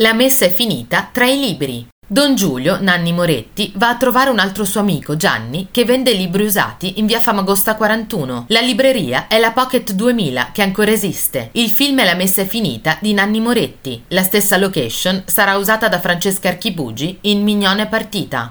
La messa è finita tra i libri. Don Giulio, Nanni Moretti, va a trovare un altro suo amico, Gianni, che vende libri usati in via Famagosta 41. La libreria è la Pocket 2000, che ancora esiste. Il film è La messa è finita di Nanni Moretti. La stessa location sarà usata da Francesca Archibugi in Mignone Partita.